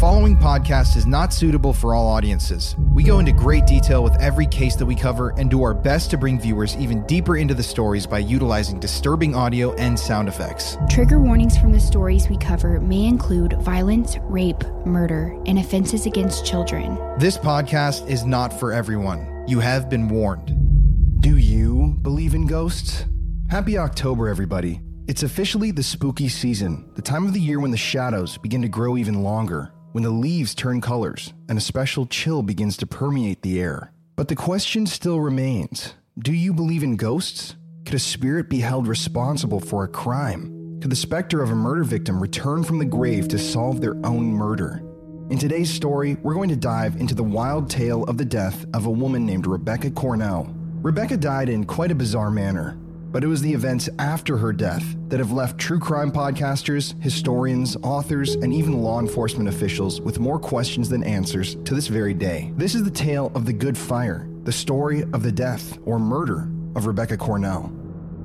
following podcast is not suitable for all audiences. We go into great detail with every case that we cover and do our best to bring viewers even deeper into the stories by utilizing disturbing audio and sound effects. Trigger warnings from the stories we cover may include violence, rape, murder, and offenses against children. This podcast is not for everyone. You have been warned. Do you believe in ghosts? Happy October, everybody. It's officially the spooky season, the time of the year when the shadows begin to grow even longer, when the leaves turn colors, and a special chill begins to permeate the air. But the question still remains Do you believe in ghosts? Could a spirit be held responsible for a crime? Could the specter of a murder victim return from the grave to solve their own murder? In today's story, we're going to dive into the wild tale of the death of a woman named Rebecca Cornell. Rebecca died in quite a bizarre manner, but it was the events after her death that have left true crime podcasters, historians, authors, and even law enforcement officials with more questions than answers to this very day. This is the tale of the Good Fire, the story of the death or murder of Rebecca Cornell.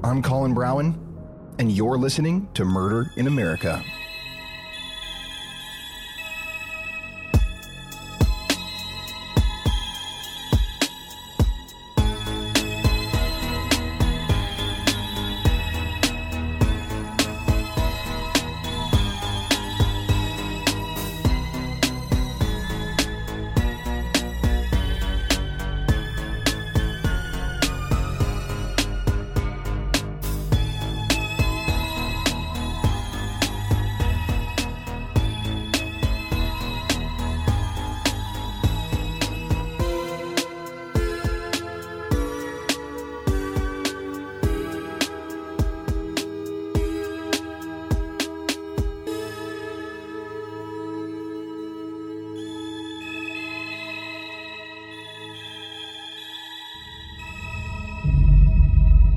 I'm Colin Browen, and you're listening to Murder in America.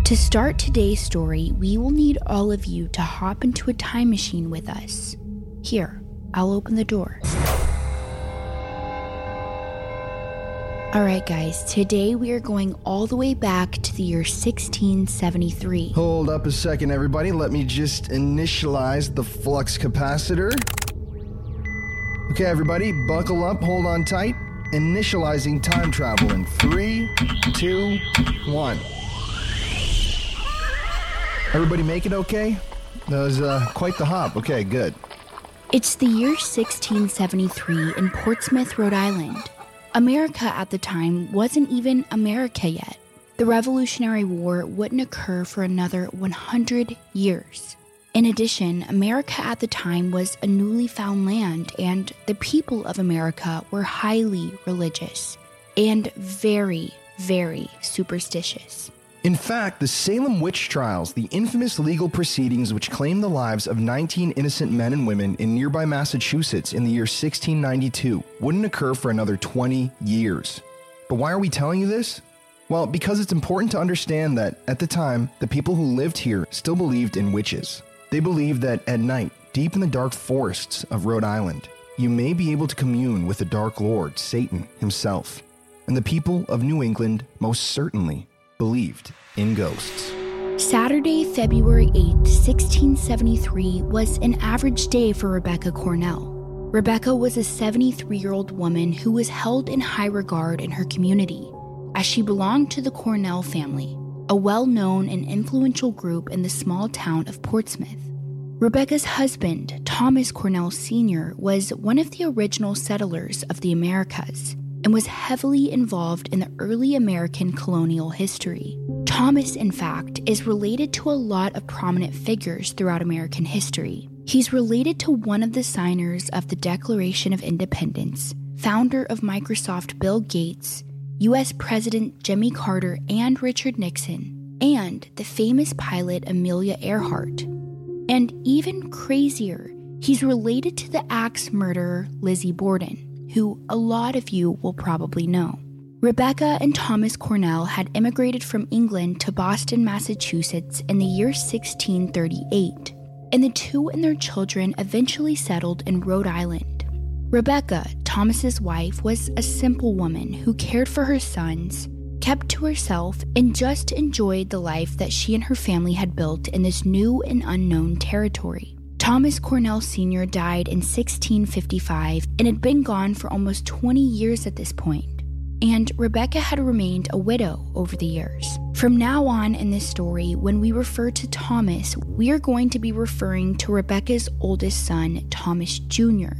To start today's story, we will need all of you to hop into a time machine with us. Here, I'll open the door. Alright, guys, today we are going all the way back to the year 1673. Hold up a second, everybody. Let me just initialize the flux capacitor. Okay, everybody, buckle up, hold on tight. Initializing time travel in three, two, one. Everybody make it okay? That was uh, quite the hop. Okay, good. It's the year 1673 in Portsmouth, Rhode Island. America at the time wasn't even America yet. The Revolutionary War wouldn't occur for another 100 years. In addition, America at the time was a newly found land, and the people of America were highly religious and very, very superstitious. In fact, the Salem witch trials, the infamous legal proceedings which claimed the lives of 19 innocent men and women in nearby Massachusetts in the year 1692, wouldn't occur for another 20 years. But why are we telling you this? Well, because it's important to understand that, at the time, the people who lived here still believed in witches. They believed that at night, deep in the dark forests of Rhode Island, you may be able to commune with the Dark Lord, Satan himself. And the people of New England most certainly believed in ghosts. Saturday, February 8, 1673, was an average day for Rebecca Cornell. Rebecca was a 73 year old woman who was held in high regard in her community, as she belonged to the Cornell family, a well known and influential group in the small town of Portsmouth. Rebecca's husband, Thomas Cornell Sr., was one of the original settlers of the Americas and was heavily involved in the early American colonial history. Thomas, in fact, is related to a lot of prominent figures throughout American history. He's related to one of the signers of the Declaration of Independence, founder of Microsoft Bill Gates, US President Jimmy Carter and Richard Nixon, and the famous pilot Amelia Earhart. And even crazier, he's related to the axe murderer Lizzie Borden, who a lot of you will probably know. Rebecca and Thomas Cornell had immigrated from England to Boston, Massachusetts in the year 1638, and the two and their children eventually settled in Rhode Island. Rebecca, Thomas's wife, was a simple woman who cared for her sons, kept to herself, and just enjoyed the life that she and her family had built in this new and unknown territory. Thomas Cornell Sr. died in 1655 and had been gone for almost 20 years at this point and Rebecca had remained a widow over the years. From now on in this story, when we refer to Thomas, we are going to be referring to Rebecca's oldest son, Thomas Jr.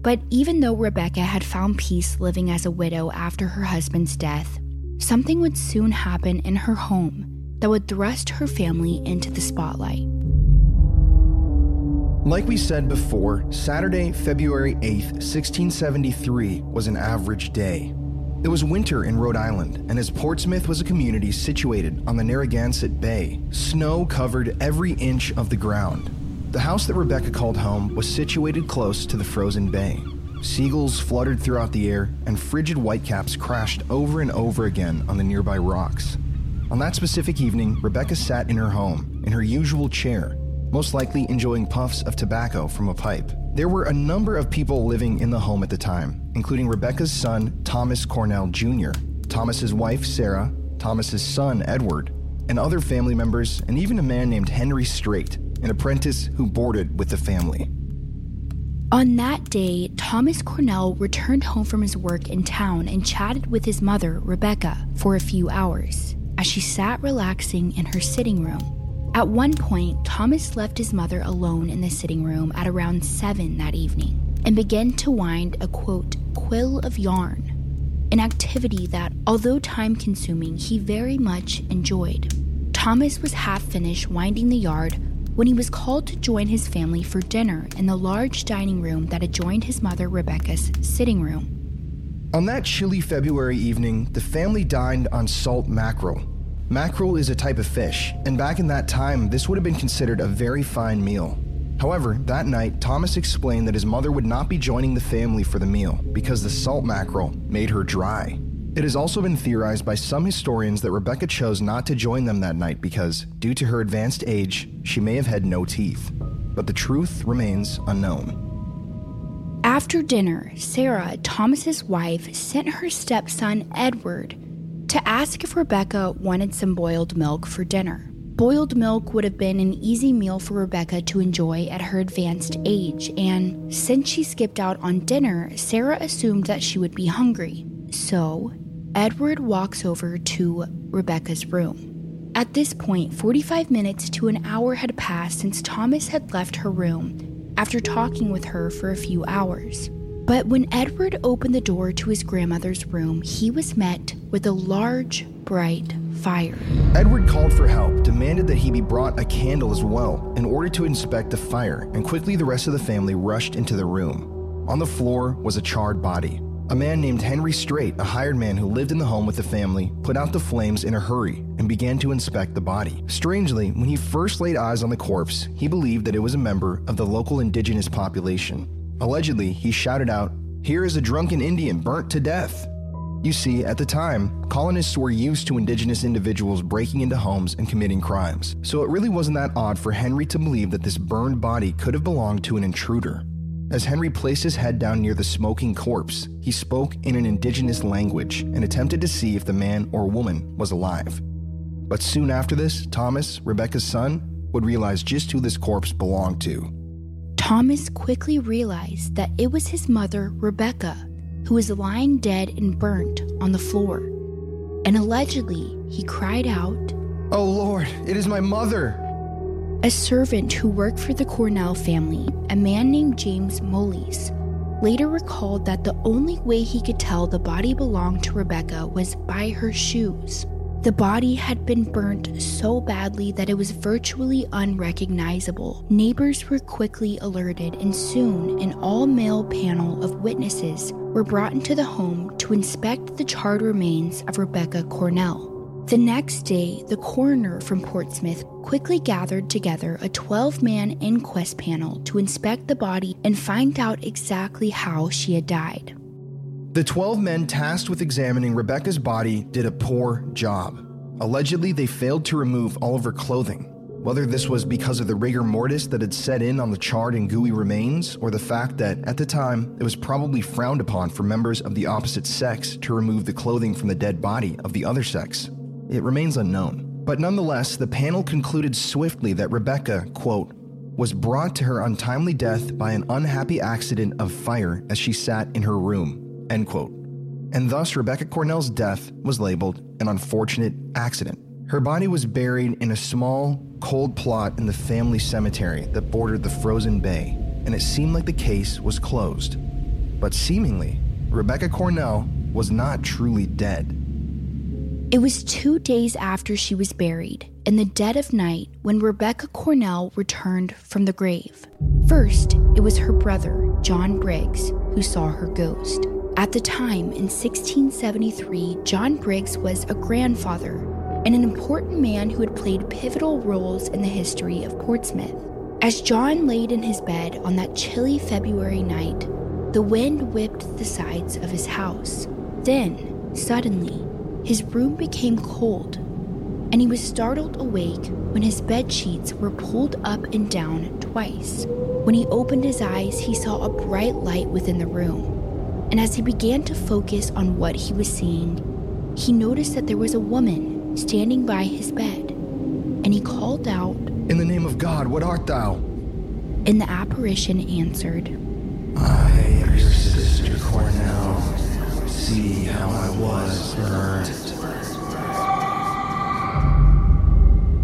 But even though Rebecca had found peace living as a widow after her husband's death, something would soon happen in her home that would thrust her family into the spotlight. Like we said before, Saturday, February 8th, 1673 was an average day. It was winter in Rhode Island, and as Portsmouth was a community situated on the Narragansett Bay, snow covered every inch of the ground. The house that Rebecca called home was situated close to the frozen bay. Seagulls fluttered throughout the air, and frigid whitecaps crashed over and over again on the nearby rocks. On that specific evening, Rebecca sat in her home, in her usual chair, most likely enjoying puffs of tobacco from a pipe. There were a number of people living in the home at the time, including Rebecca's son, Thomas Cornell Jr., Thomas's wife, Sarah, Thomas's son, Edward, and other family members, and even a man named Henry Straight, an apprentice who boarded with the family. On that day, Thomas Cornell returned home from his work in town and chatted with his mother, Rebecca, for a few hours as she sat relaxing in her sitting room. At one point, Thomas left his mother alone in the sitting room at around 7 that evening and began to wind a quote, quill of yarn, an activity that, although time consuming, he very much enjoyed. Thomas was half finished winding the yard when he was called to join his family for dinner in the large dining room that adjoined his mother Rebecca's sitting room. On that chilly February evening, the family dined on salt mackerel, Mackerel is a type of fish, and back in that time, this would have been considered a very fine meal. However, that night, Thomas explained that his mother would not be joining the family for the meal because the salt mackerel made her dry. It has also been theorized by some historians that Rebecca chose not to join them that night because, due to her advanced age, she may have had no teeth. But the truth remains unknown. After dinner, Sarah, Thomas's wife, sent her stepson Edward to ask if Rebecca wanted some boiled milk for dinner. Boiled milk would have been an easy meal for Rebecca to enjoy at her advanced age, and since she skipped out on dinner, Sarah assumed that she would be hungry. So, Edward walks over to Rebecca's room. At this point, 45 minutes to an hour had passed since Thomas had left her room after talking with her for a few hours. But when Edward opened the door to his grandmother's room, he was met with a large, bright fire. Edward called for help, demanded that he be brought a candle as well in order to inspect the fire, and quickly the rest of the family rushed into the room. On the floor was a charred body. A man named Henry Straight, a hired man who lived in the home with the family, put out the flames in a hurry and began to inspect the body. Strangely, when he first laid eyes on the corpse, he believed that it was a member of the local indigenous population. Allegedly, he shouted out, Here is a drunken Indian burnt to death. You see, at the time, colonists were used to indigenous individuals breaking into homes and committing crimes, so it really wasn't that odd for Henry to believe that this burned body could have belonged to an intruder. As Henry placed his head down near the smoking corpse, he spoke in an indigenous language and attempted to see if the man or woman was alive. But soon after this, Thomas, Rebecca's son, would realize just who this corpse belonged to. Thomas quickly realized that it was his mother, Rebecca, who was lying dead and burnt on the floor. And allegedly, he cried out, Oh Lord, it is my mother! A servant who worked for the Cornell family, a man named James Mulleys, later recalled that the only way he could tell the body belonged to Rebecca was by her shoes. The body had been burnt so badly that it was virtually unrecognizable. Neighbors were quickly alerted, and soon an all male panel of witnesses were brought into the home to inspect the charred remains of Rebecca Cornell. The next day, the coroner from Portsmouth quickly gathered together a 12 man inquest panel to inspect the body and find out exactly how she had died. The 12 men tasked with examining Rebecca's body did a poor job. Allegedly, they failed to remove all of her clothing. Whether this was because of the rigor mortis that had set in on the charred and gooey remains, or the fact that, at the time, it was probably frowned upon for members of the opposite sex to remove the clothing from the dead body of the other sex, it remains unknown. But nonetheless, the panel concluded swiftly that Rebecca, quote, was brought to her untimely death by an unhappy accident of fire as she sat in her room. End quote. And thus, Rebecca Cornell's death was labeled an unfortunate accident. Her body was buried in a small, cold plot in the family cemetery that bordered the frozen bay, and it seemed like the case was closed. But seemingly, Rebecca Cornell was not truly dead. It was two days after she was buried, in the dead of night, when Rebecca Cornell returned from the grave. First, it was her brother, John Briggs, who saw her ghost. At the time, in 1673, John Briggs was a grandfather and an important man who had played pivotal roles in the history of Portsmouth. As John laid in his bed on that chilly February night, the wind whipped the sides of his house. Then, suddenly, his room became cold, and he was startled awake when his bed sheets were pulled up and down twice. When he opened his eyes, he saw a bright light within the room. And as he began to focus on what he was seeing, he noticed that there was a woman standing by his bed. And he called out, In the name of God, what art thou? And the apparition answered, I am your sister Cornell. See how I was burnt.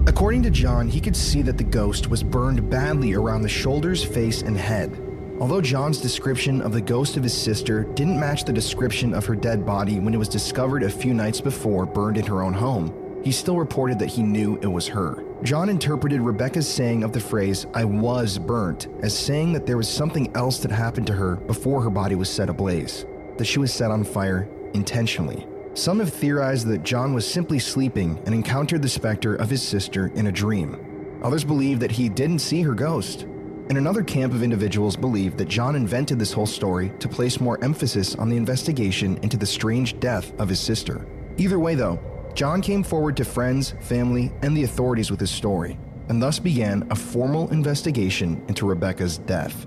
According to John, he could see that the ghost was burned badly around the shoulders, face, and head. Although John's description of the ghost of his sister didn't match the description of her dead body when it was discovered a few nights before burned in her own home, he still reported that he knew it was her. John interpreted Rebecca's saying of the phrase, I was burnt, as saying that there was something else that happened to her before her body was set ablaze, that she was set on fire intentionally. Some have theorized that John was simply sleeping and encountered the specter of his sister in a dream. Others believe that he didn't see her ghost. And another camp of individuals believe that John invented this whole story to place more emphasis on the investigation into the strange death of his sister. Either way, though, John came forward to friends, family, and the authorities with his story, and thus began a formal investigation into Rebecca's death.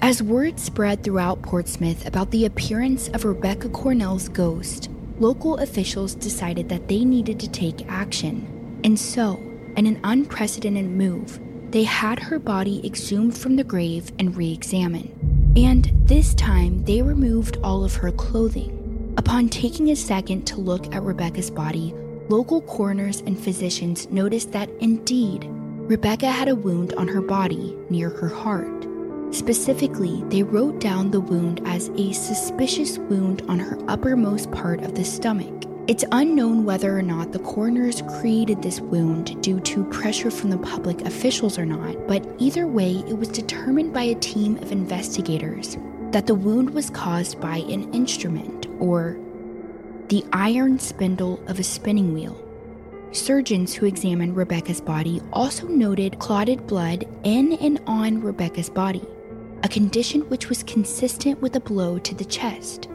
As word spread throughout Portsmouth about the appearance of Rebecca Cornell's ghost, local officials decided that they needed to take action. And so, in an unprecedented move, they had her body exhumed from the grave and re examined. And this time, they removed all of her clothing. Upon taking a second to look at Rebecca's body, local coroners and physicians noticed that indeed, Rebecca had a wound on her body near her heart. Specifically, they wrote down the wound as a suspicious wound on her uppermost part of the stomach. It's unknown whether or not the coroners created this wound due to pressure from the public officials or not, but either way, it was determined by a team of investigators that the wound was caused by an instrument, or the iron spindle of a spinning wheel. Surgeons who examined Rebecca's body also noted clotted blood in and on Rebecca's body, a condition which was consistent with a blow to the chest.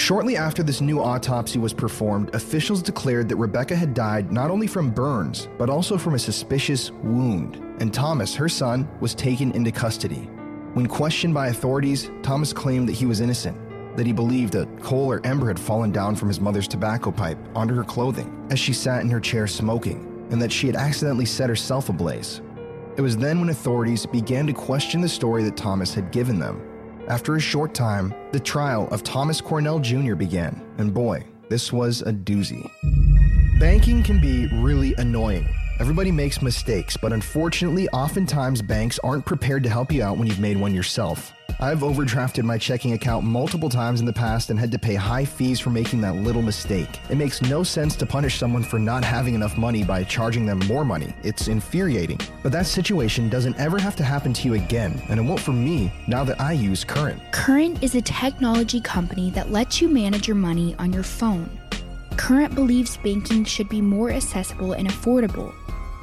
Shortly after this new autopsy was performed, officials declared that Rebecca had died not only from burns, but also from a suspicious wound, and Thomas, her son, was taken into custody. When questioned by authorities, Thomas claimed that he was innocent, that he believed a coal or ember had fallen down from his mother's tobacco pipe onto her clothing as she sat in her chair smoking, and that she had accidentally set herself ablaze. It was then when authorities began to question the story that Thomas had given them. After a short time, the trial of Thomas Cornell Jr. began, and boy, this was a doozy. Banking can be really annoying. Everybody makes mistakes, but unfortunately, oftentimes banks aren't prepared to help you out when you've made one yourself. I've overdrafted my checking account multiple times in the past and had to pay high fees for making that little mistake. It makes no sense to punish someone for not having enough money by charging them more money. It's infuriating. But that situation doesn't ever have to happen to you again, and it won't for me now that I use Current. Current is a technology company that lets you manage your money on your phone. Current believes banking should be more accessible and affordable.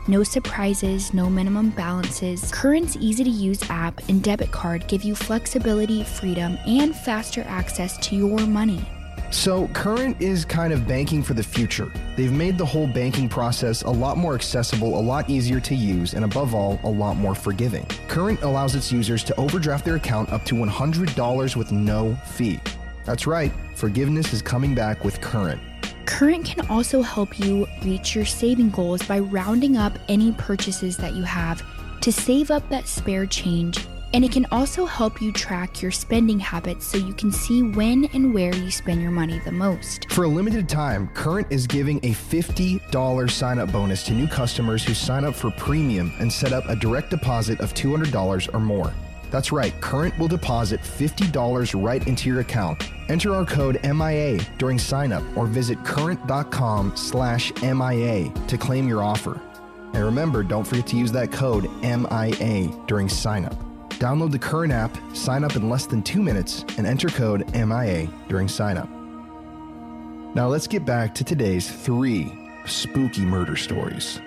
No surprises, no minimum balances. Current's easy to use app and debit card give you flexibility, freedom, and faster access to your money. So, Current is kind of banking for the future. They've made the whole banking process a lot more accessible, a lot easier to use, and above all, a lot more forgiving. Current allows its users to overdraft their account up to $100 with no fee. That's right, forgiveness is coming back with Current. Current can also help you reach your saving goals by rounding up any purchases that you have to save up that spare change and it can also help you track your spending habits so you can see when and where you spend your money the most. For a limited time, Current is giving a $50 sign up bonus to new customers who sign up for premium and set up a direct deposit of $200 or more. That's right, Current will deposit $50 right into your account. Enter our code MIA during signup or visit current.com slash MIA to claim your offer. And remember, don't forget to use that code MIA during signup. Download the Current app, sign up in less than two minutes, and enter code MIA during signup. Now let's get back to today's three spooky murder stories.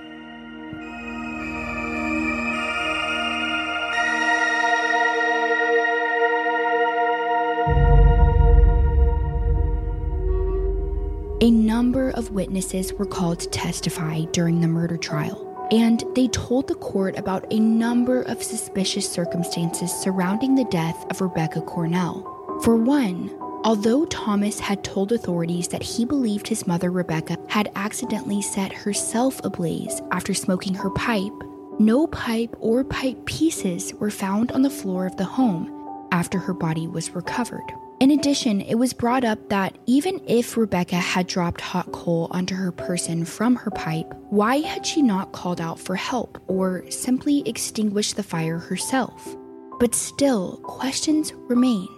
Number of witnesses were called to testify during the murder trial and they told the court about a number of suspicious circumstances surrounding the death of Rebecca Cornell. For one, although Thomas had told authorities that he believed his mother Rebecca had accidentally set herself ablaze after smoking her pipe, no pipe or pipe pieces were found on the floor of the home after her body was recovered. In addition, it was brought up that even if Rebecca had dropped hot coal onto her person from her pipe, why had she not called out for help or simply extinguished the fire herself? But still, questions remained.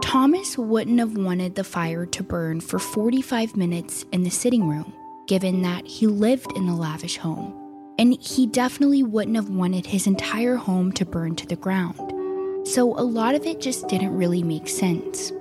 Thomas wouldn't have wanted the fire to burn for 45 minutes in the sitting room, given that he lived in the lavish home. And he definitely wouldn't have wanted his entire home to burn to the ground so a lot of it just didn't really make sense.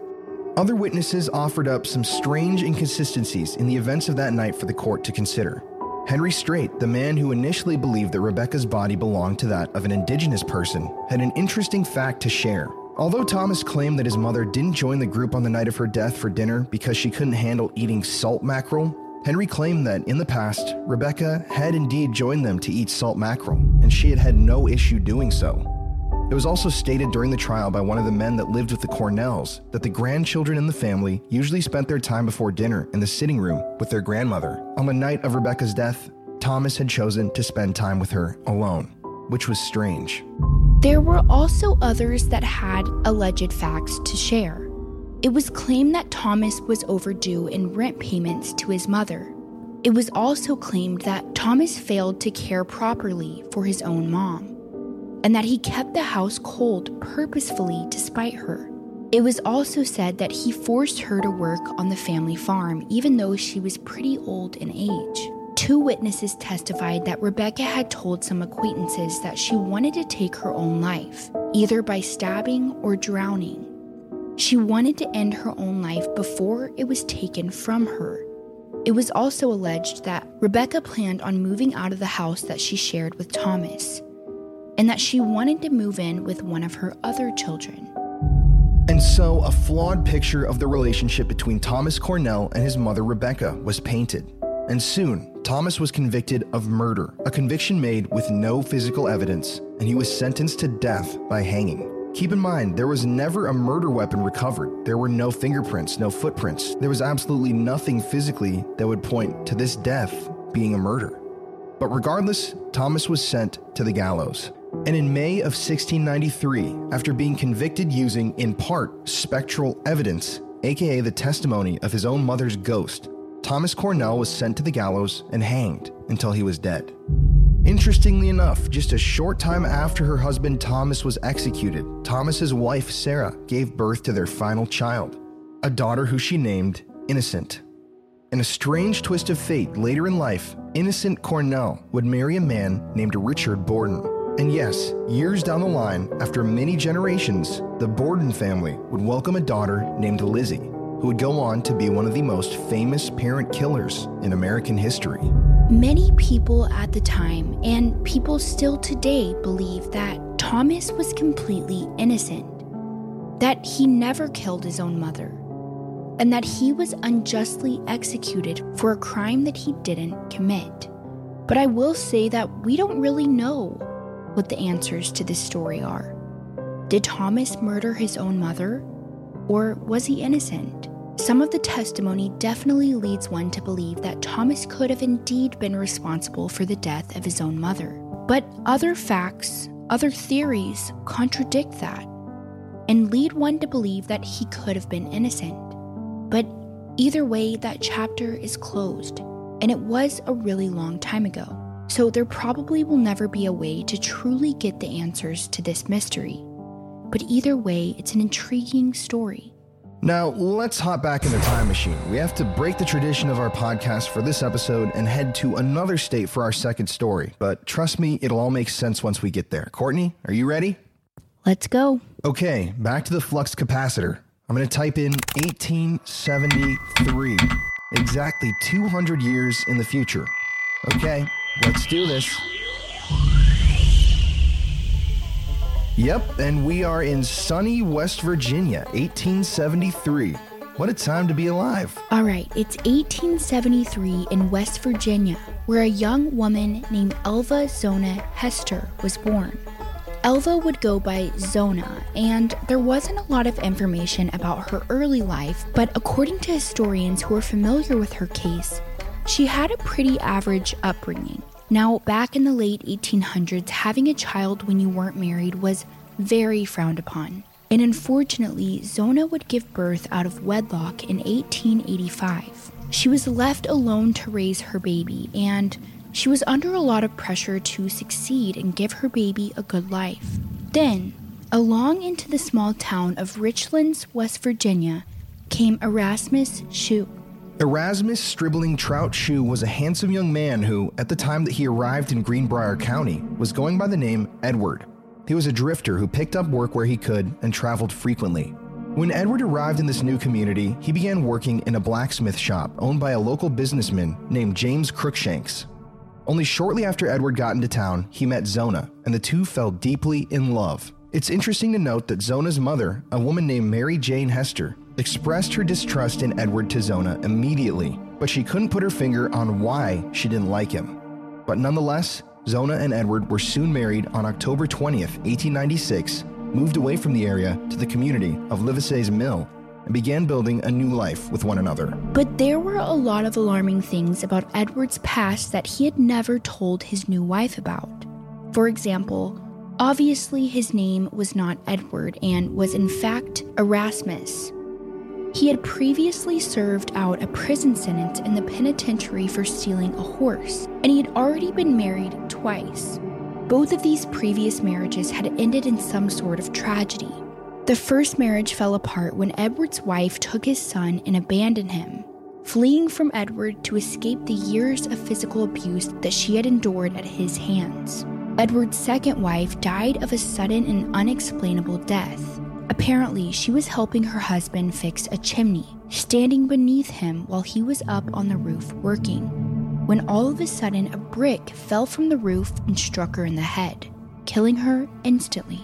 Other witnesses offered up some strange inconsistencies in the events of that night for the court to consider. Henry Strait, the man who initially believed that Rebecca's body belonged to that of an indigenous person, had an interesting fact to share. Although Thomas claimed that his mother didn't join the group on the night of her death for dinner because she couldn't handle eating salt mackerel, Henry claimed that in the past, Rebecca had indeed joined them to eat salt mackerel, and she had had no issue doing so. It was also stated during the trial by one of the men that lived with the Cornells that the grandchildren in the family usually spent their time before dinner in the sitting room with their grandmother. On the night of Rebecca's death, Thomas had chosen to spend time with her alone, which was strange. There were also others that had alleged facts to share. It was claimed that Thomas was overdue in rent payments to his mother. It was also claimed that Thomas failed to care properly for his own mom and that he kept the house cold purposefully despite her. It was also said that he forced her to work on the family farm, even though she was pretty old in age. Two witnesses testified that Rebecca had told some acquaintances that she wanted to take her own life, either by stabbing or drowning. She wanted to end her own life before it was taken from her. It was also alleged that Rebecca planned on moving out of the house that she shared with Thomas and that she wanted to move in with one of her other children. And so, a flawed picture of the relationship between Thomas Cornell and his mother Rebecca was painted. And soon, Thomas was convicted of murder, a conviction made with no physical evidence, and he was sentenced to death by hanging. Keep in mind, there was never a murder weapon recovered. There were no fingerprints, no footprints. There was absolutely nothing physically that would point to this death being a murder. But regardless, Thomas was sent to the gallows. And in May of 1693, after being convicted using, in part, spectral evidence, aka the testimony of his own mother's ghost, Thomas Cornell was sent to the gallows and hanged until he was dead. Interestingly enough, just a short time after her husband Thomas was executed, Thomas's wife Sarah gave birth to their final child, a daughter who she named Innocent. In a strange twist of fate later in life, Innocent Cornell would marry a man named Richard Borden. And yes, years down the line, after many generations, the Borden family would welcome a daughter named Lizzie, who would go on to be one of the most famous parent killers in American history. Many people at the time, and people still today, believe that Thomas was completely innocent, that he never killed his own mother, and that he was unjustly executed for a crime that he didn't commit. But I will say that we don't really know what the answers to this story are. Did Thomas murder his own mother? Or was he innocent? Some of the testimony definitely leads one to believe that Thomas could have indeed been responsible for the death of his own mother. But other facts, other theories contradict that and lead one to believe that he could have been innocent. But either way, that chapter is closed, and it was a really long time ago. So there probably will never be a way to truly get the answers to this mystery. But either way, it's an intriguing story. Now, let's hop back in the time machine. We have to break the tradition of our podcast for this episode and head to another state for our second story. But trust me, it'll all make sense once we get there. Courtney, are you ready? Let's go. Okay, back to the flux capacitor. I'm going to type in 1873, exactly 200 years in the future. Okay, let's do this. Yep, and we are in sunny West Virginia, 1873. What a time to be alive. All right, it's 1873 in West Virginia, where a young woman named Elva Zona Hester was born. Elva would go by Zona, and there wasn't a lot of information about her early life, but according to historians who are familiar with her case, she had a pretty average upbringing. Now, back in the late 1800s, having a child when you weren't married was very frowned upon. And unfortunately, Zona would give birth out of wedlock in 1885. She was left alone to raise her baby, and she was under a lot of pressure to succeed and give her baby a good life. Then, along into the small town of Richlands, West Virginia, came Erasmus Shue. Erasmus Stribling Trout Shue was a handsome young man who, at the time that he arrived in Greenbrier County, was going by the name Edward. He was a drifter who picked up work where he could and traveled frequently. When Edward arrived in this new community, he began working in a blacksmith shop owned by a local businessman named James Crookshanks. Only shortly after Edward got into town, he met Zona, and the two fell deeply in love. It's interesting to note that Zona's mother, a woman named Mary Jane Hester, expressed her distrust in Edward to Zona immediately, but she couldn't put her finger on why she didn't like him. But nonetheless, Zona and Edward were soon married on October 20th, 1896, moved away from the area to the community of Livesey's Mill, and began building a new life with one another. But there were a lot of alarming things about Edward's past that he had never told his new wife about. For example, obviously his name was not Edward and was in fact Erasmus, he had previously served out a prison sentence in the penitentiary for stealing a horse, and he had already been married twice. Both of these previous marriages had ended in some sort of tragedy. The first marriage fell apart when Edward's wife took his son and abandoned him, fleeing from Edward to escape the years of physical abuse that she had endured at his hands. Edward's second wife died of a sudden and unexplainable death. Apparently, she was helping her husband fix a chimney, standing beneath him while he was up on the roof working. When all of a sudden, a brick fell from the roof and struck her in the head, killing her instantly.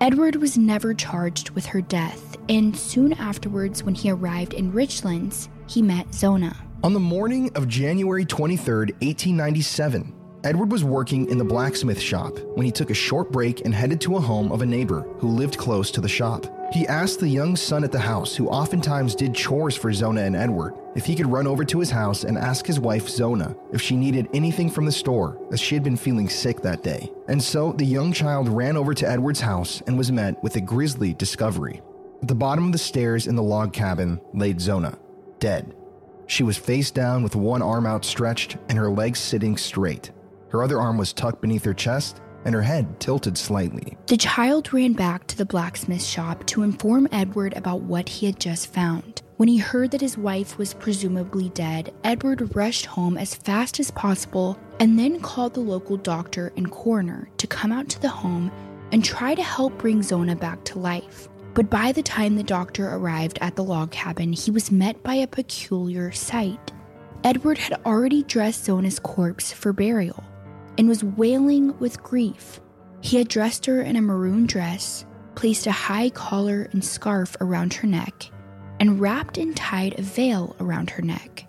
Edward was never charged with her death, and soon afterwards, when he arrived in Richlands, he met Zona. On the morning of January 23, 1897, Edward was working in the blacksmith shop when he took a short break and headed to a home of a neighbor who lived close to the shop. He asked the young son at the house, who oftentimes did chores for Zona and Edward, if he could run over to his house and ask his wife Zona if she needed anything from the store, as she had been feeling sick that day. And so the young child ran over to Edward's house and was met with a grisly discovery. At the bottom of the stairs in the log cabin laid Zona, dead. She was face down with one arm outstretched and her legs sitting straight. Her other arm was tucked beneath her chest, and her head tilted slightly. The child ran back to the blacksmith shop to inform Edward about what he had just found. When he heard that his wife was presumably dead, Edward rushed home as fast as possible and then called the local doctor and coroner to come out to the home and try to help bring Zona back to life. But by the time the doctor arrived at the log cabin, he was met by a peculiar sight. Edward had already dressed Zona's corpse for burial and was wailing with grief. He had dressed her in a maroon dress, placed a high collar and scarf around her neck, and wrapped and tied a veil around her neck,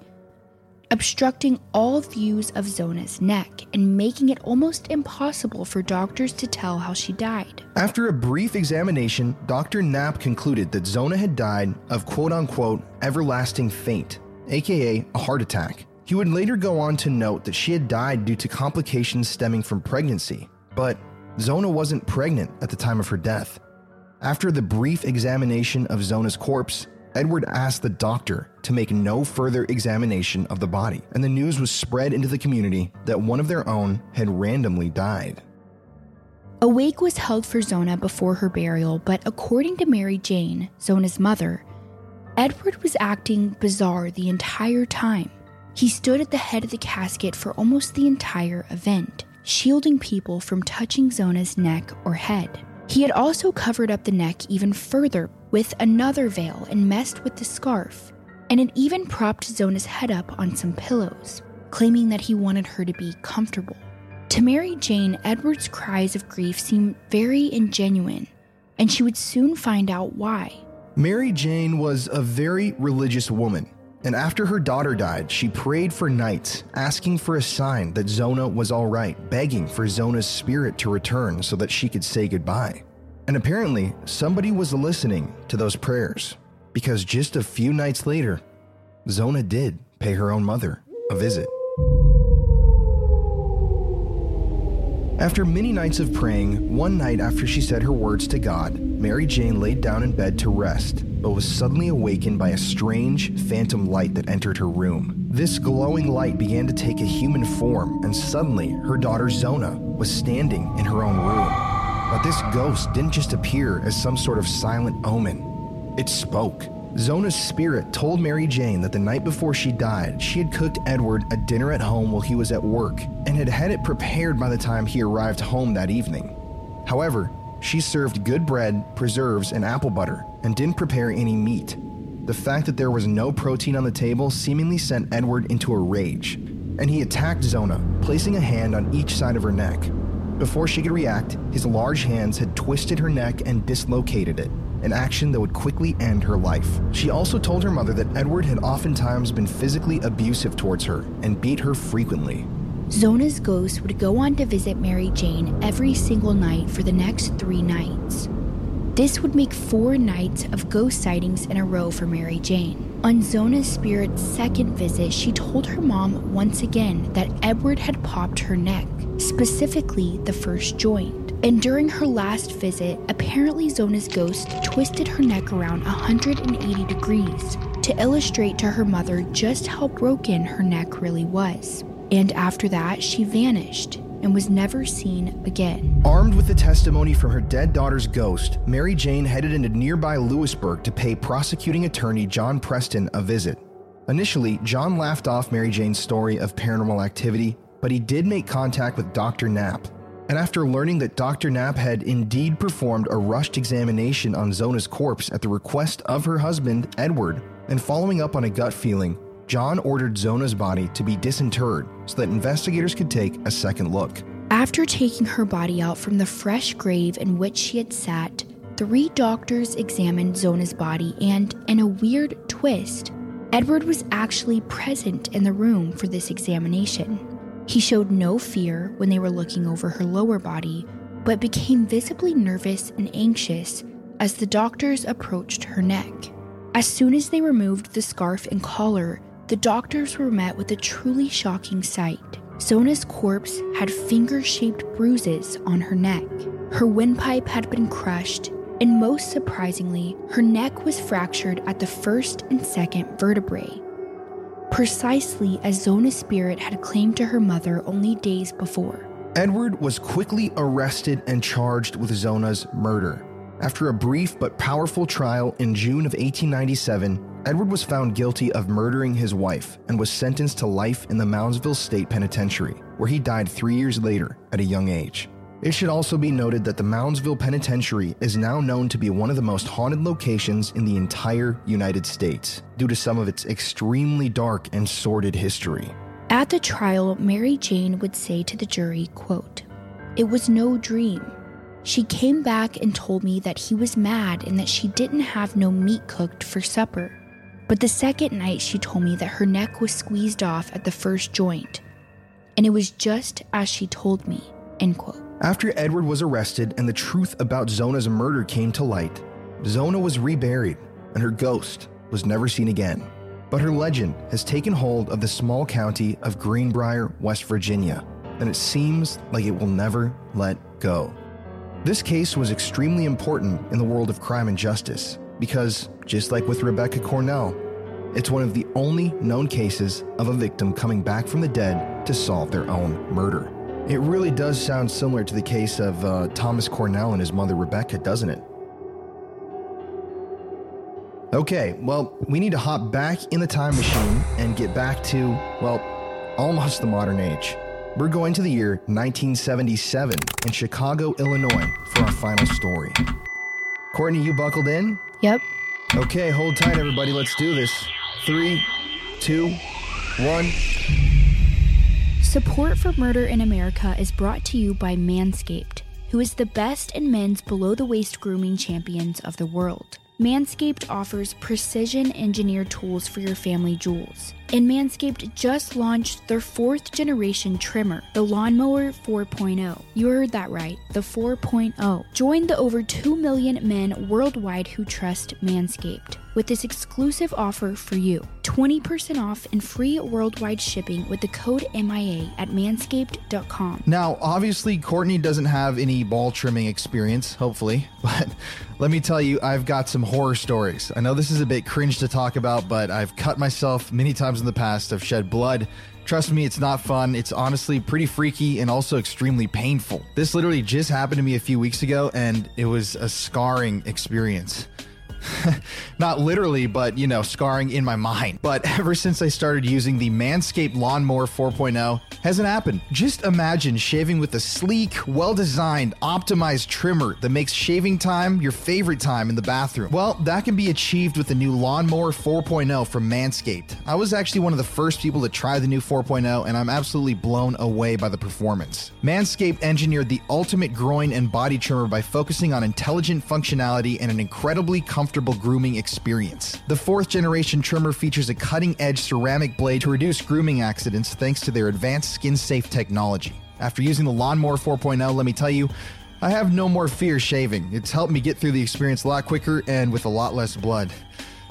obstructing all views of Zona's neck and making it almost impossible for doctors to tell how she died. After a brief examination, Dr. Knapp concluded that Zona had died of quote unquote everlasting faint, aka a heart attack He would later go on to note that she had died due to complications stemming from pregnancy, but Zona wasn't pregnant at the time of her death. After the brief examination of Zona's corpse, Edward asked the doctor to make no further examination of the body, and the news was spread into the community that one of their own had randomly died. A wake was held for Zona before her burial, but according to Mary Jane, Zona's mother, Edward was acting bizarre the entire time. He stood at the head of the casket for almost the entire event, shielding people from touching Zona's neck or head. He had also covered up the neck even further with another veil and messed with the scarf, and had even propped Zona's head up on some pillows, claiming that he wanted her to be comfortable. To Mary Jane, Edward's cries of grief seemed very ingenuine, and she would soon find out why. Mary Jane was a very religious woman and after her daughter died, she prayed for nights, asking for a sign that Zona was all right, begging for Zona's spirit to return so that she could say goodbye. And apparently, somebody was listening to those prayers, because just a few nights later, Zona did pay her own mother a visit. After many nights of praying, one night after she said her words to God, Mary Jane laid down in bed to rest but was suddenly awakened by a strange, phantom light that entered her room. This glowing light began to take a human form, and suddenly her daughter Zona was standing in her own room. But this ghost didn't just appear as some sort of silent omen, it spoke. Zona's spirit told Mary Jane that the night before she died, she had cooked Edward a dinner at home while he was at work and had had it prepared by the time he arrived home that evening. However, she served good bread, preserves, and apple butter, and didn't prepare any meat. The fact that there was no protein on the table seemingly sent Edward into a rage, and he attacked Zona, placing a hand on each side of her neck. Before she could react, his large hands had twisted her neck and dislocated it, an action that would quickly end her life. She also told her mother that Edward had oftentimes been physically abusive towards her and beat her frequently. Zona's ghost would go on to visit Mary Jane every single night for the next three nights. This would make four nights of ghost sightings in a row for Mary Jane. On Zona's spirit's second visit, she told her mom once again that Edward had popped her neck, specifically the first joint. And during her last visit, apparently Zona's ghost twisted her neck around 180 degrees to illustrate to her mother just how broken her neck really was and after that, she vanished and was never seen again. Armed with the testimony from her dead daughter's ghost, Mary Jane headed into nearby Lewisburg to pay prosecuting attorney John Preston a visit. Initially, John laughed off Mary Jane's story of paranormal activity, but he did make contact with Dr. Knapp. And after learning that Dr. Knapp had indeed performed a rushed examination on Zona's corpse at the request of her husband, Edward, and following up on a gut feeling, John ordered Zona's body to be disinterred so that investigators could take a second look. After taking her body out from the fresh grave in which she had sat, three doctors examined Zona's body, and in a weird twist, Edward was actually present in the room for this examination. He showed no fear when they were looking over her lower body, but became visibly nervous and anxious as the doctors approached her neck. As soon as they removed the scarf and collar, the doctors were met with a truly shocking sight. Zona's corpse had finger shaped bruises on her neck. Her windpipe had been crushed, and most surprisingly, her neck was fractured at the first and second vertebrae. Precisely as Zona's spirit had claimed to her mother only days before. Edward was quickly arrested and charged with Zona's murder. After a brief but powerful trial in June of 1897, Edward was found guilty of murdering his wife and was sentenced to life in the Moundsville State Penitentiary, where he died three years later at a young age. It should also be noted that the Moundsville Penitentiary is now known to be one of the most haunted locations in the entire United States due to some of its extremely dark and sordid history. At the trial, Mary Jane would say to the jury, quote, "It was no dream. She came back and told me that he was mad and that she didn't have no meat cooked for supper. But the second night, she told me that her neck was squeezed off at the first joint. And it was just as she told me. End quote. After Edward was arrested and the truth about Zona's murder came to light, Zona was reburied and her ghost was never seen again. But her legend has taken hold of the small county of Greenbrier, West Virginia, and it seems like it will never let go. This case was extremely important in the world of crime and justice because, just like with Rebecca Cornell, it's one of the only known cases of a victim coming back from the dead to solve their own murder. It really does sound similar to the case of uh, Thomas Cornell and his mother Rebecca, doesn't it? Okay, well, we need to hop back in the time machine and get back to, well, almost the modern age. We're going to the year 1977 in Chicago, Illinois for our final story. Courtney, you buckled in? Yep. Okay, hold tight, everybody. Let's do this. Three, two, one. Support for Murder in America is brought to you by Manscaped, who is the best in men's below the waist grooming champions of the world. Manscaped offers precision engineered tools for your family jewels. And Manscaped just launched their fourth generation trimmer, the Lawnmower 4.0. You heard that right, the 4.0. Join the over 2 million men worldwide who trust Manscaped with this exclusive offer for you 20% off and free worldwide shipping with the code MIA at manscaped.com. Now, obviously, Courtney doesn't have any ball trimming experience, hopefully, but let me tell you, I've got some horror stories. I know this is a bit cringe to talk about, but I've cut myself many times in the past. I've shed blood. Trust me, it's not fun. It's honestly pretty freaky and also extremely painful. This literally just happened to me a few weeks ago, and it was a scarring experience. Not literally, but you know, scarring in my mind. But ever since I started using the Manscaped Lawnmower 4.0, hasn't happened. Just imagine shaving with a sleek, well designed, optimized trimmer that makes shaving time your favorite time in the bathroom. Well, that can be achieved with the new Lawnmower 4.0 from Manscaped. I was actually one of the first people to try the new 4.0, and I'm absolutely blown away by the performance. Manscaped engineered the ultimate groin and body trimmer by focusing on intelligent functionality and an incredibly comfortable grooming experience. The fourth generation trimmer features a cutting edge ceramic blade to reduce grooming accidents thanks to their advanced skin safe technology. After using the Lawnmower 4.0, let me tell you, I have no more fear shaving. It's helped me get through the experience a lot quicker and with a lot less blood.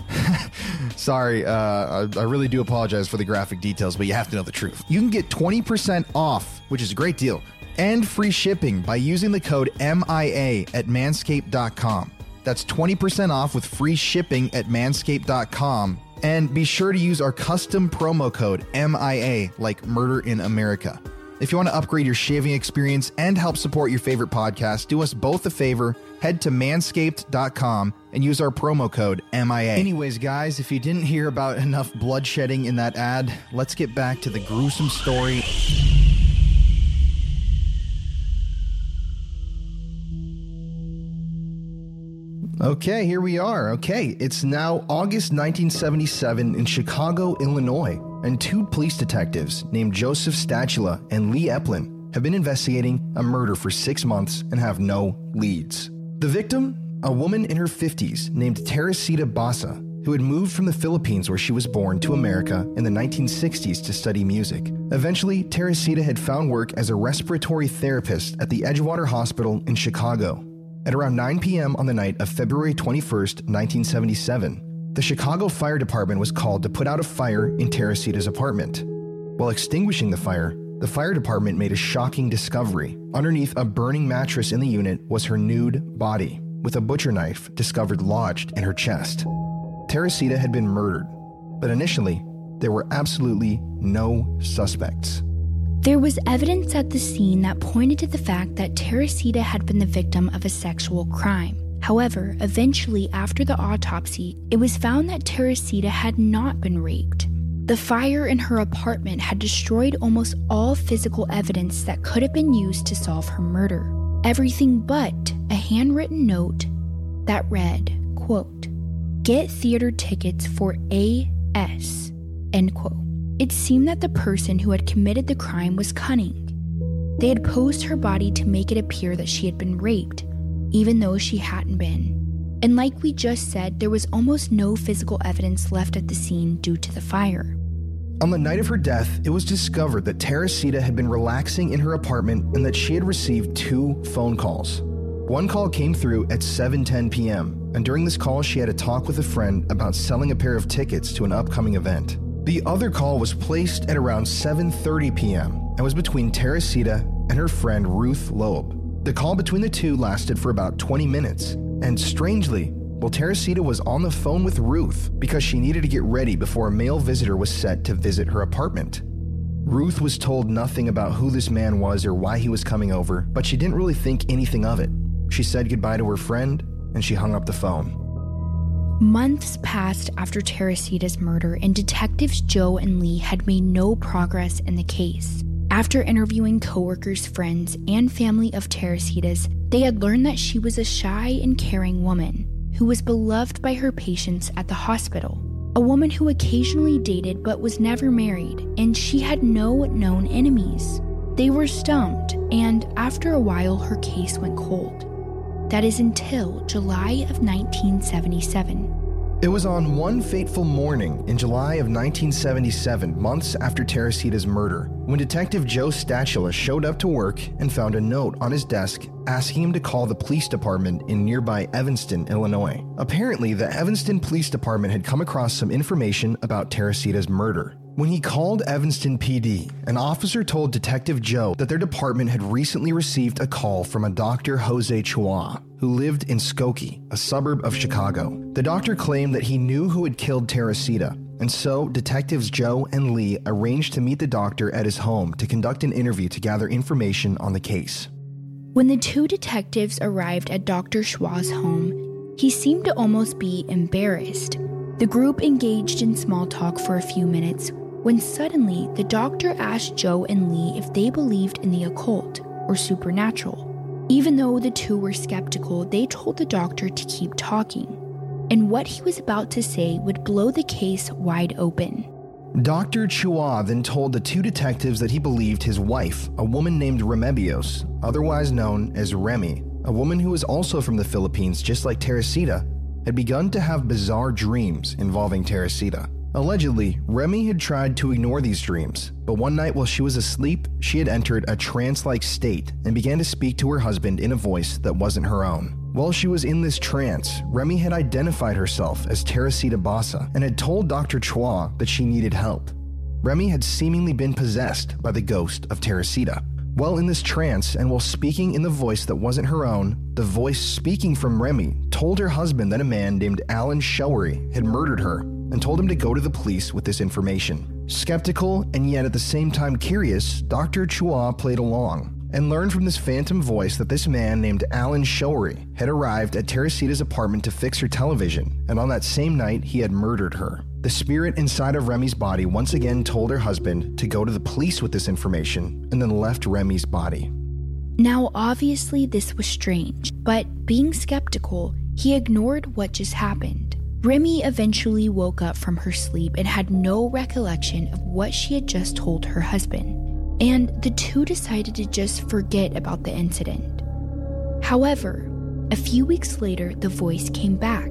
Sorry, uh, I, I really do apologize for the graphic details, but you have to know the truth. You can get 20% off, which is a great deal, and free shipping by using the code MIA at manscaped.com. That's 20% off with free shipping at manscaped.com. And be sure to use our custom promo code MIA, like Murder in America. If you want to upgrade your shaving experience and help support your favorite podcast, do us both a favor. Head to manscaped.com and use our promo code MIA. Anyways, guys, if you didn't hear about enough bloodshedding in that ad, let's get back to the gruesome story. Okay, here we are. Okay, it's now August 1977 in Chicago, Illinois, and two police detectives named Joseph Stachula and Lee Epplen have been investigating a murder for six months and have no leads. The victim, a woman in her 50s named Teresita Basa, who had moved from the Philippines where she was born to America in the 1960s to study music. Eventually, Teresita had found work as a respiratory therapist at the Edgewater Hospital in Chicago. At around 9 p.m. on the night of February 21st, 1977, the Chicago Fire Department was called to put out a fire in Teresita's apartment. While extinguishing the fire, the fire department made a shocking discovery. Underneath a burning mattress in the unit was her nude body, with a butcher knife discovered lodged in her chest. Teresita had been murdered, but initially, there were absolutely no suspects. There was evidence at the scene that pointed to the fact that Teresita had been the victim of a sexual crime. However, eventually, after the autopsy, it was found that Teresita had not been raped. The fire in her apartment had destroyed almost all physical evidence that could have been used to solve her murder. Everything but a handwritten note that read, quote, Get theater tickets for AS, end quote. It seemed that the person who had committed the crime was cunning. They had posed her body to make it appear that she had been raped, even though she hadn't been. And like we just said, there was almost no physical evidence left at the scene due to the fire. On the night of her death, it was discovered that Teresita had been relaxing in her apartment and that she had received two phone calls. One call came through at 7:10 p.m., and during this call she had a talk with a friend about selling a pair of tickets to an upcoming event. The other call was placed at around 7:30 p.m. and was between Teresita and her friend Ruth Loeb. The call between the two lasted for about 20 minutes, and strangely, well, Teresita was on the phone with Ruth because she needed to get ready before a male visitor was set to visit her apartment. Ruth was told nothing about who this man was or why he was coming over, but she didn't really think anything of it. She said goodbye to her friend and she hung up the phone. Months passed after Teresita's murder, and detectives Joe and Lee had made no progress in the case. After interviewing coworkers, friends, and family of Teresita's, they had learned that she was a shy and caring woman who was beloved by her patients at the hospital. A woman who occasionally dated but was never married, and she had no known enemies. They were stumped, and after a while, her case went cold. That is until July of 1977. It was on one fateful morning in July of 1977, months after Teresita's murder, when Detective Joe Stachula showed up to work and found a note on his desk asking him to call the police department in nearby Evanston, Illinois. Apparently, the Evanston Police Department had come across some information about Teresita's murder. When he called Evanston PD, an officer told Detective Joe that their department had recently received a call from a Dr. Jose Chua, who lived in Skokie, a suburb of Chicago. The doctor claimed that he knew who had killed Teresita, and so detectives Joe and Lee arranged to meet the doctor at his home to conduct an interview to gather information on the case. When the two detectives arrived at Dr. Chua's home, he seemed to almost be embarrassed. The group engaged in small talk for a few minutes when suddenly the doctor asked Joe and Lee if they believed in the occult or supernatural. Even though the two were skeptical, they told the doctor to keep talking, and what he was about to say would blow the case wide open. Dr. Chua then told the two detectives that he believed his wife, a woman named Remibias, otherwise known as Remy, a woman who was also from the Philippines just like Teresita, had begun to have bizarre dreams involving Teresita. Allegedly, Remy had tried to ignore these dreams, but one night while she was asleep, she had entered a trance like state and began to speak to her husband in a voice that wasn't her own. While she was in this trance, Remy had identified herself as Teresita Basa and had told Dr. Chua that she needed help. Remy had seemingly been possessed by the ghost of Teresita. While in this trance and while speaking in the voice that wasn't her own, the voice speaking from Remy told her husband that a man named Alan Showery had murdered her and told him to go to the police with this information. Skeptical and yet at the same time curious, Dr. Chua played along and learned from this phantom voice that this man named Alan Showery had arrived at Teresita's apartment to fix her television, and on that same night he had murdered her. The spirit inside of Remy's body once again told her husband to go to the police with this information and then left Remy's body. Now, obviously, this was strange, but being skeptical, he ignored what just happened. Remy eventually woke up from her sleep and had no recollection of what she had just told her husband, and the two decided to just forget about the incident. However, a few weeks later, the voice came back.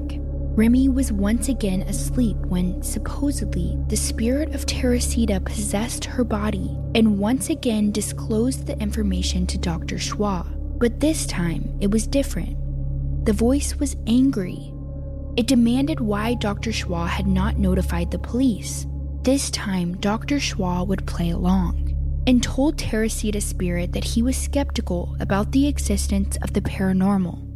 Remy was once again asleep when, supposedly, the spirit of Teresita possessed her body and once again disclosed the information to Dr. Chua. But this time, it was different. The voice was angry it demanded why Dr. Chua had not notified the police. This time, Dr. Chua would play along and told Teresita's spirit that he was skeptical about the existence of the paranormal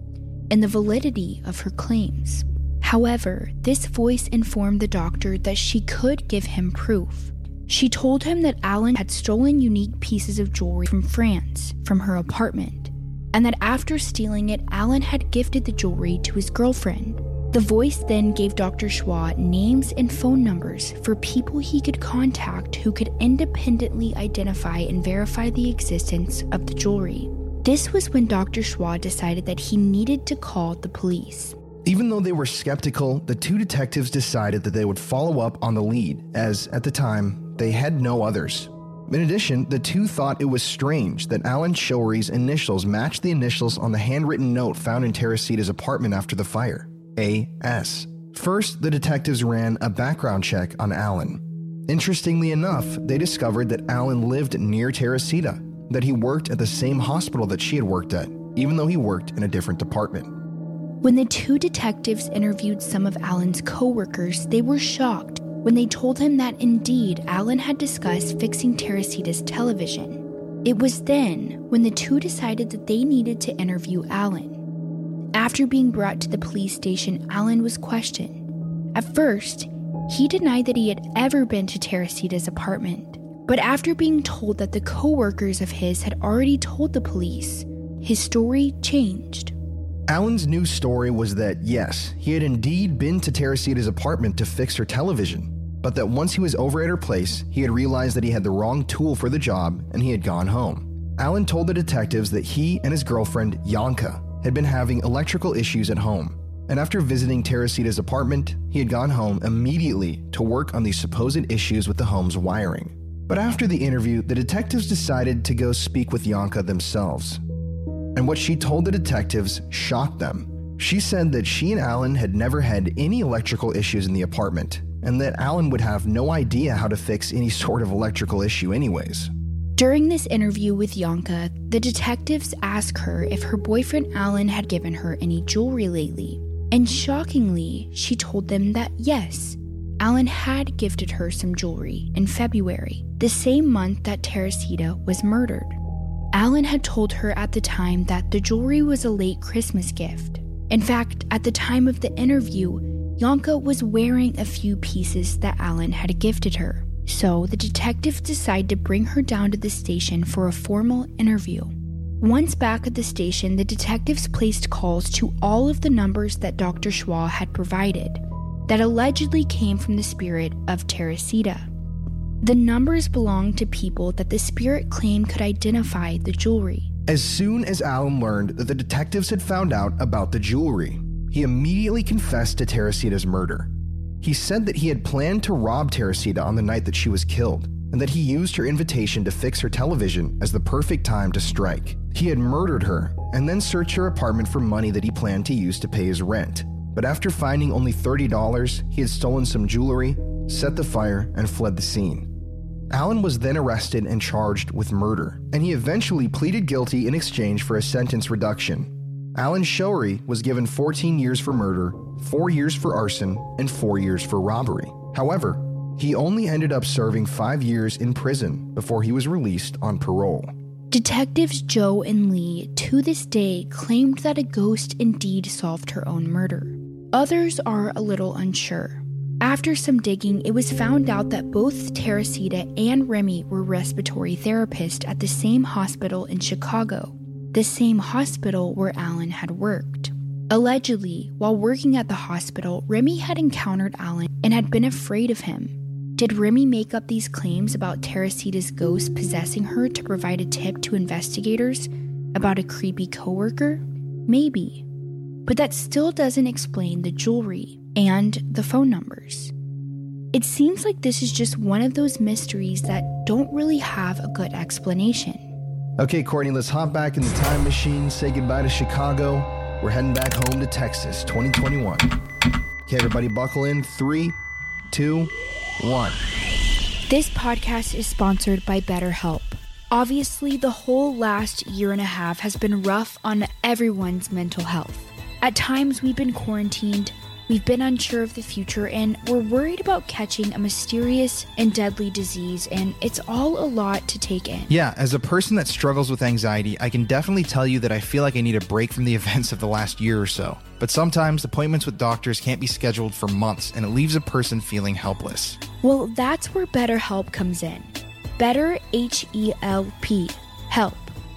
and the validity of her claims. However, this voice informed the doctor that she could give him proof. She told him that Alan had stolen unique pieces of jewelry from France from her apartment, and that after stealing it, Alan had gifted the jewelry to his girlfriend. The voice then gave Dr. Chua names and phone numbers for people he could contact who could independently identify and verify the existence of the jewelry. This was when Dr. Chua decided that he needed to call the police. Even though they were skeptical, the two detectives decided that they would follow up on the lead, as at the time, they had no others. In addition, the two thought it was strange that Alan Showery's initials matched the initials on the handwritten note found in Teresita's apartment after the fire. AS. First, the detectives ran a background check on Alan. Interestingly enough, they discovered that Alan lived near Teresita, that he worked at the same hospital that she had worked at, even though he worked in a different department. When the two detectives interviewed some of Alan's coworkers, they were shocked when they told him that indeed Alan had discussed fixing Teresita's television. It was then when the two decided that they needed to interview Alan. After being brought to the police station, Alan was questioned. At first, he denied that he had ever been to Teresita's apartment. But after being told that the co-workers of his had already told the police, his story changed. Alan's new story was that yes, he had indeed been to Teresita's apartment to fix her television, but that once he was over at her place, he had realized that he had the wrong tool for the job and he had gone home. Alan told the detectives that he and his girlfriend, Yanka, had been having electrical issues at home. And after visiting Teresita's apartment, he had gone home immediately to work on these supposed issues with the home's wiring. But after the interview, the detectives decided to go speak with Yanka themselves. And what she told the detectives shocked them. She said that she and Alan had never had any electrical issues in the apartment, and that Alan would have no idea how to fix any sort of electrical issue, anyways. During this interview with Yanka, the detectives asked her if her boyfriend Alan had given her any jewelry lately. And shockingly, she told them that yes, Alan had gifted her some jewelry in February, the same month that Teresita was murdered. Alan had told her at the time that the jewelry was a late Christmas gift. In fact, at the time of the interview, Yanka was wearing a few pieces that Alan had gifted her. So the detectives decide to bring her down to the station for a formal interview. Once back at the station, the detectives placed calls to all of the numbers that Dr. Chua had provided that allegedly came from the spirit of Teresita. The numbers belonged to people that the spirit claimed could identify the jewelry. As soon as Alan learned that the detectives had found out about the jewelry, he immediately confessed to Teresita's murder. He said that he had planned to rob Teresita on the night that she was killed, and that he used her invitation to fix her television as the perfect time to strike. He had murdered her and then searched her apartment for money that he planned to use to pay his rent. But after finding only $30, he had stolen some jewelry, set the fire, and fled the scene. Alan was then arrested and charged with murder, and he eventually pleaded guilty in exchange for a sentence reduction. Alan Showery was given 14 years for murder, 4 years for arson, and 4 years for robbery. However, he only ended up serving 5 years in prison before he was released on parole. Detectives Joe and Lee to this day claimed that a ghost indeed solved her own murder. Others are a little unsure. After some digging, it was found out that both Teresita and Remy were respiratory therapists at the same hospital in Chicago the same hospital where Alan had worked. Allegedly, while working at the hospital, Remy had encountered Alan and had been afraid of him. Did Remy make up these claims about Teresita's ghost possessing her to provide a tip to investigators about a creepy coworker? Maybe. But that still doesn't explain the jewelry and the phone numbers. It seems like this is just one of those mysteries that don't really have a good explanation. Okay, Courtney, let's hop back in the time machine, say goodbye to Chicago. We're heading back home to Texas, 2021. Okay, everybody, buckle in. Three, two, one. This podcast is sponsored by BetterHelp. Obviously, the whole last year and a half has been rough on everyone's mental health. At times, we've been quarantined We've been unsure of the future and we're worried about catching a mysterious and deadly disease, and it's all a lot to take in. Yeah, as a person that struggles with anxiety, I can definitely tell you that I feel like I need a break from the events of the last year or so. But sometimes appointments with doctors can't be scheduled for months, and it leaves a person feeling helpless. Well, that's where BetterHelp comes in. Better H E L P. Help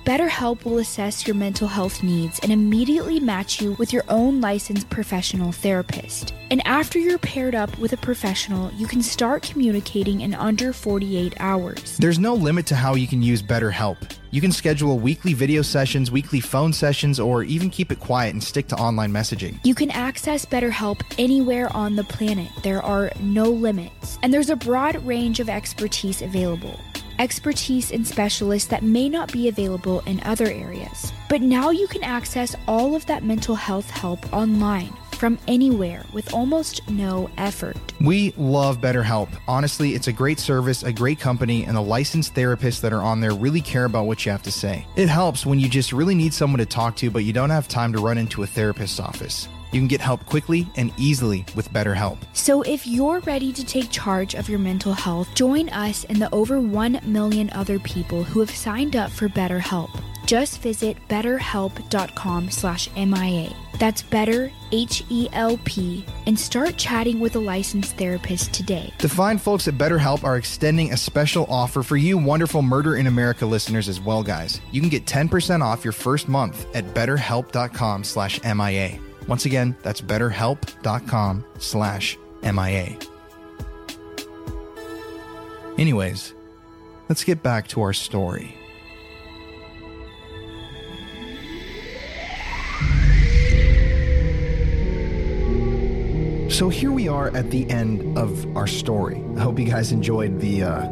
BetterHelp will assess your mental health needs and immediately match you with your own licensed professional therapist. And after you're paired up with a professional, you can start communicating in under 48 hours. There's no limit to how you can use BetterHelp. You can schedule weekly video sessions, weekly phone sessions, or even keep it quiet and stick to online messaging. You can access BetterHelp anywhere on the planet. There are no limits, and there's a broad range of expertise available expertise and specialists that may not be available in other areas. But now you can access all of that mental health help online from anywhere with almost no effort. We love BetterHelp. Honestly, it's a great service, a great company, and the licensed therapists that are on there really care about what you have to say. It helps when you just really need someone to talk to, but you don't have time to run into a therapist's office. You can get help quickly and easily with BetterHelp. So if you're ready to take charge of your mental health, join us and the over 1 million other people who have signed up for BetterHelp. Just visit betterhelp.com slash MIA. That's better, H-E-L-P, and start chatting with a licensed therapist today. The fine folks at BetterHelp are extending a special offer for you wonderful Murder in America listeners as well, guys. You can get 10% off your first month at betterhelp.com slash MIA. Once again, that's betterhelp.com slash MIA. Anyways, let's get back to our story. So here we are at the end of our story. I hope you guys enjoyed the uh,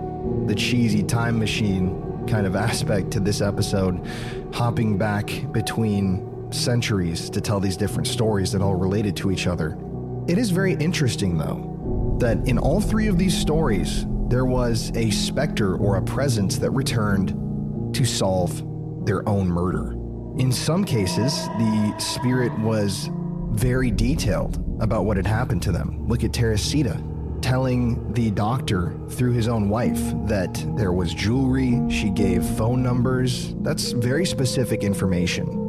the cheesy time machine kind of aspect to this episode, hopping back between centuries to tell these different stories that all related to each other. It is very interesting, though, that in all three of these stories, there was a specter or a presence that returned to solve their own murder. In some cases, the spirit was very detailed about what had happened to them. Look at Teresita telling the doctor through his own wife that there was jewelry, she gave phone numbers. That's very specific information.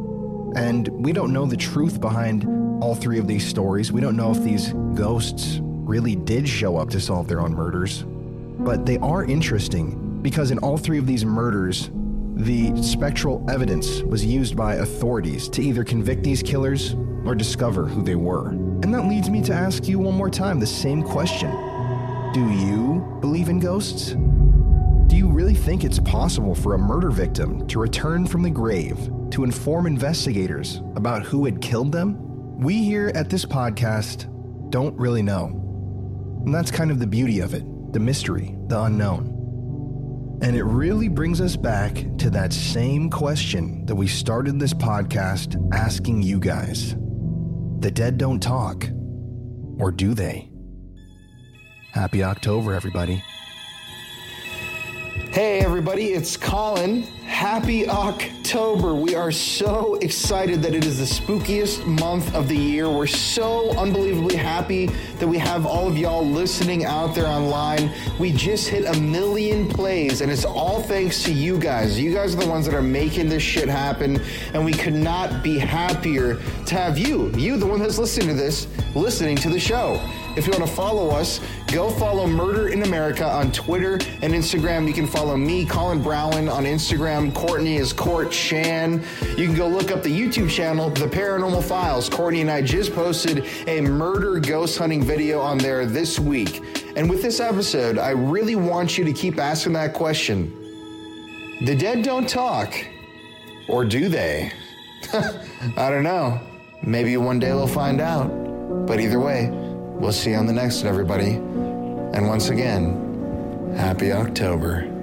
And we don't know the truth behind all three of these stories. We don't know if these ghosts really did show up to solve their own murders. But they are interesting because in all three of these murders, the spectral evidence was used by authorities to either convict these killers or discover who they were. And that leads me to ask you one more time the same question Do you believe in ghosts? Do you really think it's possible for a murder victim to return from the grave to inform investigators about who had killed them? We here at this podcast don't really know. And that's kind of the beauty of it the mystery, the unknown. And it really brings us back to that same question that we started this podcast asking you guys. The dead don't talk. Or do they? Happy October, everybody. Hey, everybody, it's Colin. Happy October. We are so excited that it is the spookiest month of the year. We're so unbelievably happy that we have all of y'all listening out there online. We just hit a million plays, and it's all thanks to you guys. You guys are the ones that are making this shit happen, and we could not be happier to have you, you, the one that's listening to this, listening to the show. If you want to follow us, go follow Murder in America on Twitter and Instagram. You can follow me, Colin Browen, on Instagram. Courtney is Court Shan. You can go look up the YouTube channel, The Paranormal Files. Courtney and I just posted a murder ghost hunting video on there this week. And with this episode, I really want you to keep asking that question The dead don't talk, or do they? I don't know. Maybe one day we'll find out. But either way, We'll see you on the next one, everybody. And once again, happy October.